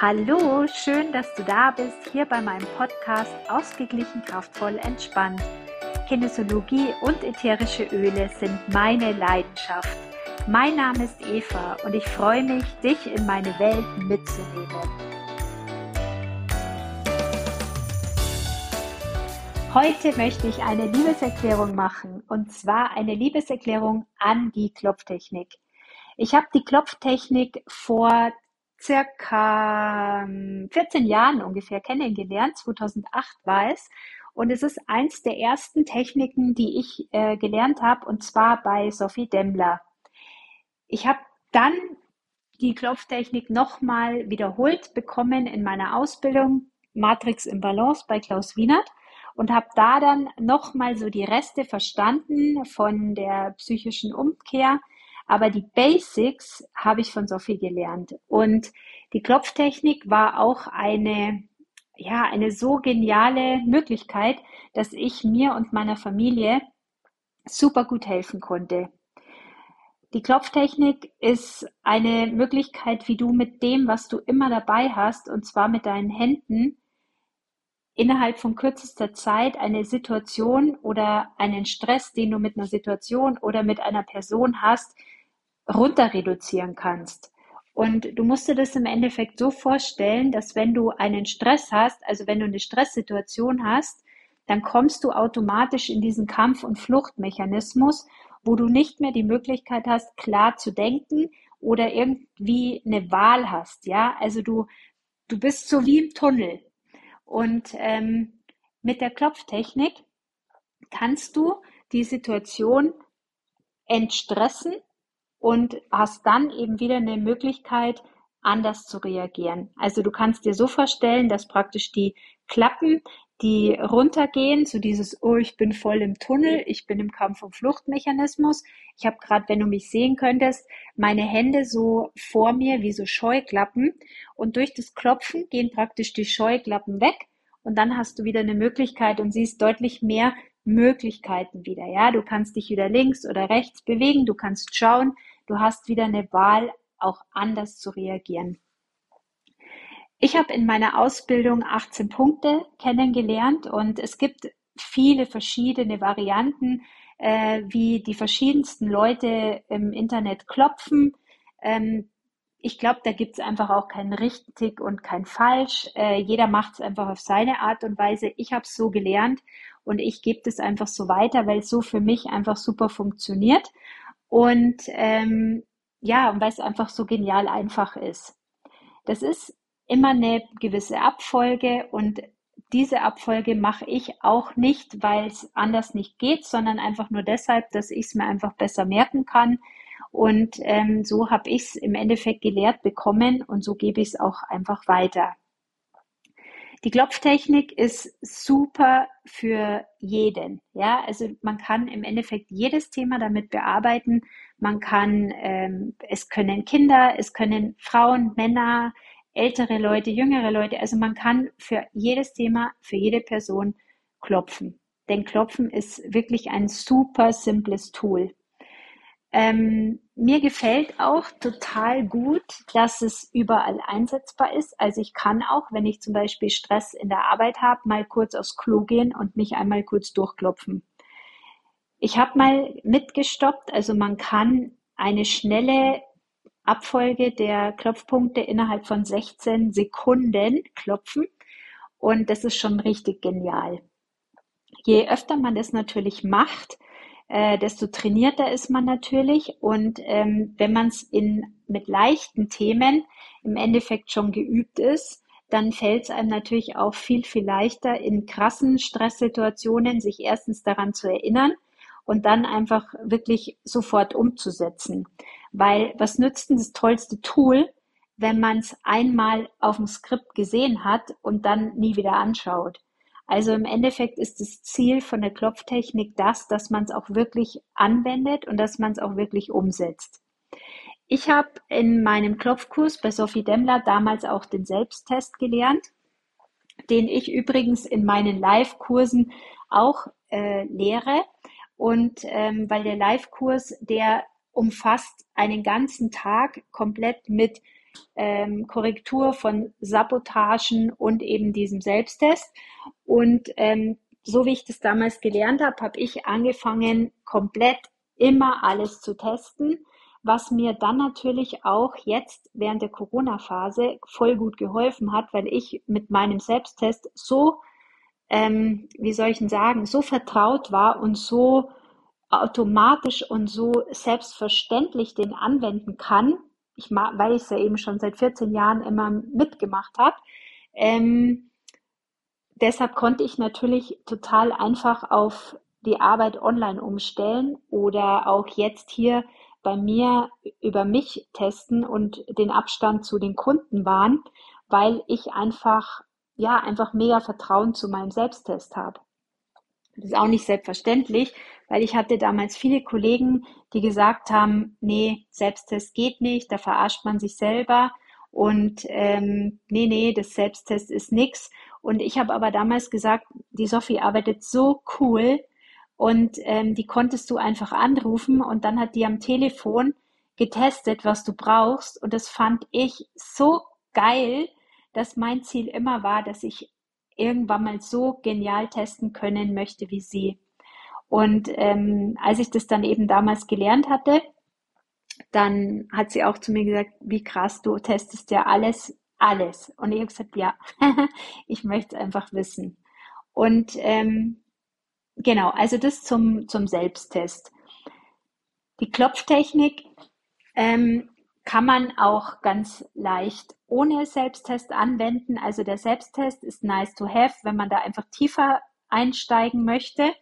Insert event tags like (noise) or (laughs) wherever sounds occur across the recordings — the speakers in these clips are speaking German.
Hallo, schön, dass du da bist, hier bei meinem Podcast Ausgeglichen, kraftvoll, entspannt. Kinesiologie und ätherische Öle sind meine Leidenschaft. Mein Name ist Eva und ich freue mich, dich in meine Welt mitzunehmen. Heute möchte ich eine Liebeserklärung machen und zwar eine Liebeserklärung an die Klopftechnik. Ich habe die Klopftechnik vor circa 14 ähm, Jahren ungefähr kennengelernt. 2008 war es. Und es ist eins der ersten Techniken, die ich äh, gelernt habe, und zwar bei Sophie Demmler. Ich habe dann die Klopftechnik nochmal wiederholt bekommen in meiner Ausbildung Matrix im Balance bei Klaus Wienert und habe da dann nochmal so die Reste verstanden von der psychischen Umkehr, aber die Basics habe ich von Sophie gelernt. Und die Klopftechnik war auch eine, ja, eine so geniale Möglichkeit, dass ich mir und meiner Familie super gut helfen konnte. Die Klopftechnik ist eine Möglichkeit, wie du mit dem, was du immer dabei hast, und zwar mit deinen Händen, innerhalb von kürzester Zeit eine Situation oder einen Stress, den du mit einer Situation oder mit einer Person hast, runter reduzieren kannst. Und du musst dir das im Endeffekt so vorstellen, dass wenn du einen Stress hast, also wenn du eine Stresssituation hast, dann kommst du automatisch in diesen Kampf- und Fluchtmechanismus, wo du nicht mehr die Möglichkeit hast, klar zu denken oder irgendwie eine Wahl hast. Ja, also du, du bist so wie im Tunnel. Und ähm, mit der Klopftechnik kannst du die Situation entstressen und hast dann eben wieder eine Möglichkeit, anders zu reagieren. Also du kannst dir so vorstellen, dass praktisch die Klappen, die runtergehen, so dieses, oh, ich bin voll im Tunnel, ich bin im Kampf- und Fluchtmechanismus. Ich habe gerade, wenn du mich sehen könntest, meine Hände so vor mir wie so Scheuklappen und durch das Klopfen gehen praktisch die Scheuklappen weg und dann hast du wieder eine Möglichkeit und siehst deutlich mehr Möglichkeiten wieder. Ja, du kannst dich wieder links oder rechts bewegen, du kannst schauen, du hast wieder eine Wahl, auch anders zu reagieren. Ich habe in meiner Ausbildung 18 Punkte kennengelernt und es gibt viele verschiedene Varianten, äh, wie die verschiedensten Leute im Internet klopfen. Ähm, ich glaube, da gibt es einfach auch kein richtig und kein falsch. Äh, jeder macht es einfach auf seine Art und Weise. Ich habe es so gelernt und ich gebe das einfach so weiter, weil es so für mich einfach super funktioniert. Und ähm, ja, und weil es einfach so genial einfach ist. Das ist immer eine gewisse Abfolge und diese Abfolge mache ich auch nicht, weil es anders nicht geht, sondern einfach nur deshalb, dass ich es mir einfach besser merken kann. Und ähm, so habe ich es im Endeffekt gelehrt bekommen und so gebe ich es auch einfach weiter. Die Klopftechnik ist super für jeden. Ja, also man kann im Endeffekt jedes Thema damit bearbeiten. Man kann, ähm, es können Kinder, es können Frauen, Männer, ältere Leute, jüngere Leute. Also man kann für jedes Thema, für jede Person klopfen. Denn Klopfen ist wirklich ein super simples Tool. Ähm, mir gefällt auch total gut, dass es überall einsetzbar ist. Also ich kann auch, wenn ich zum Beispiel Stress in der Arbeit habe, mal kurz aufs Klo gehen und mich einmal kurz durchklopfen. Ich habe mal mitgestoppt, also man kann eine schnelle Abfolge der Klopfpunkte innerhalb von 16 Sekunden klopfen und das ist schon richtig genial. Je öfter man das natürlich macht, äh, desto trainierter ist man natürlich. Und ähm, wenn man es mit leichten Themen im Endeffekt schon geübt ist, dann fällt es einem natürlich auch viel, viel leichter, in krassen Stresssituationen sich erstens daran zu erinnern und dann einfach wirklich sofort umzusetzen. Weil was nützt denn das tollste Tool, wenn man es einmal auf dem Skript gesehen hat und dann nie wieder anschaut? Also im Endeffekt ist das Ziel von der Klopftechnik das, dass man es auch wirklich anwendet und dass man es auch wirklich umsetzt. Ich habe in meinem Klopfkurs bei Sophie Demmler damals auch den Selbsttest gelernt, den ich übrigens in meinen Live-Kursen auch äh, lehre. Und ähm, weil der Live-Kurs, der umfasst einen ganzen Tag komplett mit ähm, Korrektur von Sabotagen und eben diesem Selbsttest. Und ähm, so wie ich das damals gelernt habe, habe ich angefangen, komplett immer alles zu testen, was mir dann natürlich auch jetzt während der Corona-Phase voll gut geholfen hat, weil ich mit meinem Selbsttest so, ähm, wie soll ich denn sagen, so vertraut war und so automatisch und so selbstverständlich den anwenden kann, ich weil ich es ja eben schon seit 14 Jahren immer mitgemacht habe. Ähm, deshalb konnte ich natürlich total einfach auf die Arbeit online umstellen oder auch jetzt hier bei mir über mich testen und den Abstand zu den Kunden wahren, weil ich einfach, ja, einfach mega Vertrauen zu meinem Selbsttest habe. Das ist auch nicht selbstverständlich, weil ich hatte damals viele Kollegen, die gesagt haben, nee, Selbsttest geht nicht, da verarscht man sich selber und ähm, nee, nee, das Selbsttest ist nix. Und ich habe aber damals gesagt, die Sophie arbeitet so cool und ähm, die konntest du einfach anrufen und dann hat die am Telefon getestet, was du brauchst und das fand ich so geil, dass mein Ziel immer war, dass ich irgendwann mal so genial testen können möchte wie sie. Und ähm, als ich das dann eben damals gelernt hatte, dann hat sie auch zu mir gesagt, wie krass, du testest ja alles, alles. Und ich habe gesagt, ja, (laughs) ich möchte es einfach wissen. Und ähm, genau, also das zum, zum Selbsttest. Die Klopftechnik ähm, kann man auch ganz leicht ohne Selbsttest anwenden. Also der Selbsttest ist nice to have, wenn man da einfach tiefer einsteigen möchte.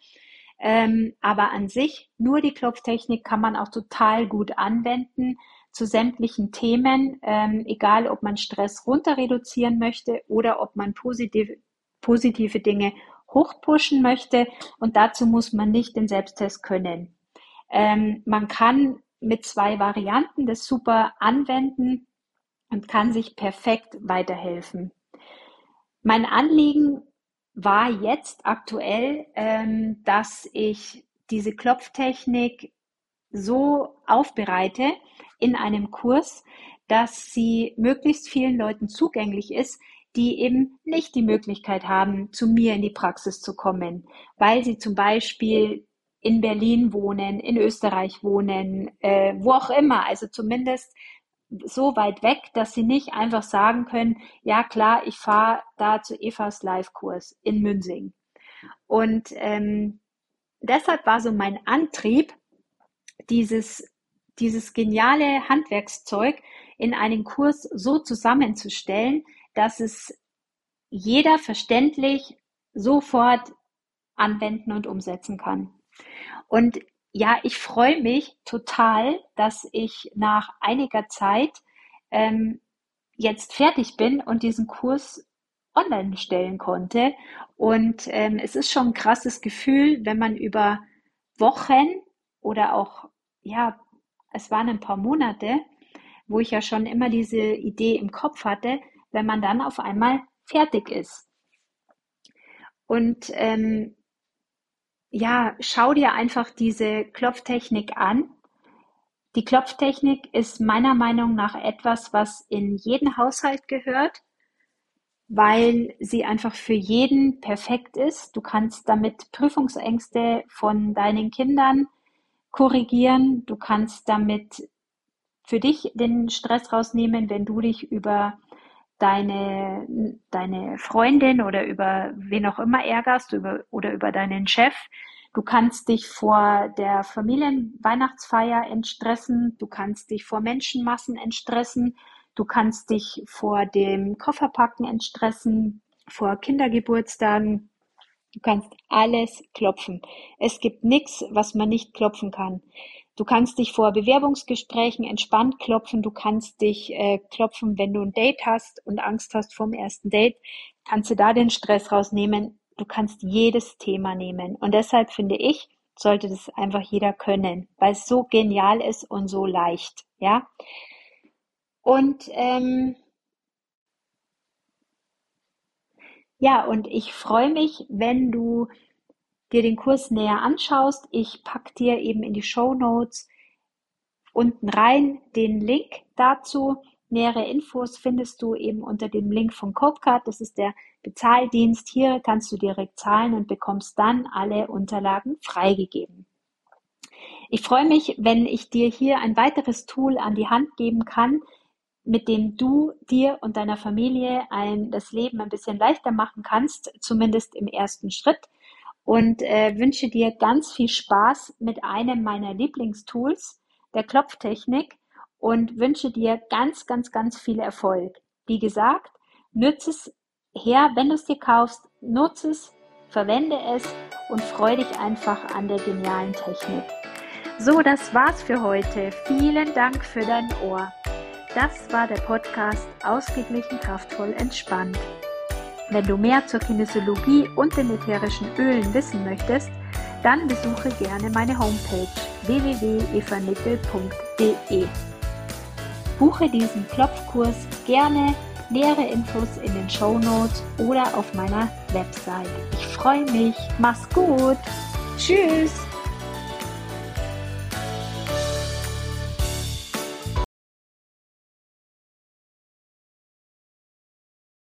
Ähm, aber an sich, nur die Klopftechnik kann man auch total gut anwenden zu sämtlichen Themen, ähm, egal ob man Stress runter reduzieren möchte oder ob man positive, positive Dinge hochpushen möchte. Und dazu muss man nicht den Selbsttest können. Ähm, man kann mit zwei Varianten das super anwenden und kann sich perfekt weiterhelfen. Mein Anliegen war jetzt aktuell, ähm, dass ich diese Klopftechnik so aufbereite in einem Kurs, dass sie möglichst vielen Leuten zugänglich ist, die eben nicht die Möglichkeit haben, zu mir in die Praxis zu kommen, weil sie zum Beispiel in Berlin wohnen, in Österreich wohnen, äh, wo auch immer. Also zumindest so weit weg, dass sie nicht einfach sagen können, ja klar, ich fahre da zu Evas Live-Kurs in Münsing. Und ähm, deshalb war so mein Antrieb, dieses, dieses geniale Handwerkszeug in einen Kurs so zusammenzustellen, dass es jeder verständlich sofort anwenden und umsetzen kann. Und ja, ich freue mich total, dass ich nach einiger Zeit ähm, jetzt fertig bin und diesen Kurs online stellen konnte. Und ähm, es ist schon ein krasses Gefühl, wenn man über Wochen oder auch, ja, es waren ein paar Monate, wo ich ja schon immer diese Idee im Kopf hatte, wenn man dann auf einmal fertig ist. Und ähm, ja, schau dir einfach diese Klopftechnik an. Die Klopftechnik ist meiner Meinung nach etwas, was in jeden Haushalt gehört, weil sie einfach für jeden perfekt ist. Du kannst damit Prüfungsängste von deinen Kindern korrigieren. Du kannst damit für dich den Stress rausnehmen, wenn du dich über deine, deine Freundin oder über wen auch immer ärgerst über, oder über deinen Chef. Du kannst dich vor der Familienweihnachtsfeier entstressen. Du kannst dich vor Menschenmassen entstressen. Du kannst dich vor dem Kofferpacken entstressen, vor Kindergeburtstagen. Du kannst alles klopfen. Es gibt nichts, was man nicht klopfen kann. Du kannst dich vor Bewerbungsgesprächen entspannt klopfen. Du kannst dich äh, klopfen, wenn du ein Date hast und Angst hast vom ersten Date. Kannst du da den Stress rausnehmen. Du kannst jedes Thema nehmen. Und deshalb finde ich, sollte das einfach jeder können, weil es so genial ist und so leicht. Ja. Und ähm, ja, und ich freue mich, wenn du dir den Kurs näher anschaust. Ich pack dir eben in die Show Notes unten rein den Link dazu. Nähere Infos findest du eben unter dem Link von Copecard. Das ist der Bezahldienst. Hier kannst du direkt zahlen und bekommst dann alle Unterlagen freigegeben. Ich freue mich, wenn ich dir hier ein weiteres Tool an die Hand geben kann, mit dem du dir und deiner Familie ein, das Leben ein bisschen leichter machen kannst, zumindest im ersten Schritt. Und äh, wünsche dir ganz viel Spaß mit einem meiner Lieblingstools, der Klopftechnik und wünsche dir ganz, ganz, ganz viel Erfolg. Wie gesagt, nütze es her, wenn du es dir kaufst, nutze es, verwende es und freue dich einfach an der genialen Technik. So, das war's für heute. Vielen Dank für dein Ohr. Das war der Podcast Ausgeglichen, kraftvoll, entspannt. Wenn du mehr zur Kinesiologie und den ätherischen Ölen wissen möchtest, dann besuche gerne meine Homepage www.evanickel.de. Buche diesen Klopfkurs gerne. Nähere Infos in den Show Notes oder auf meiner Website. Ich freue mich. Mach's gut. Tschüss.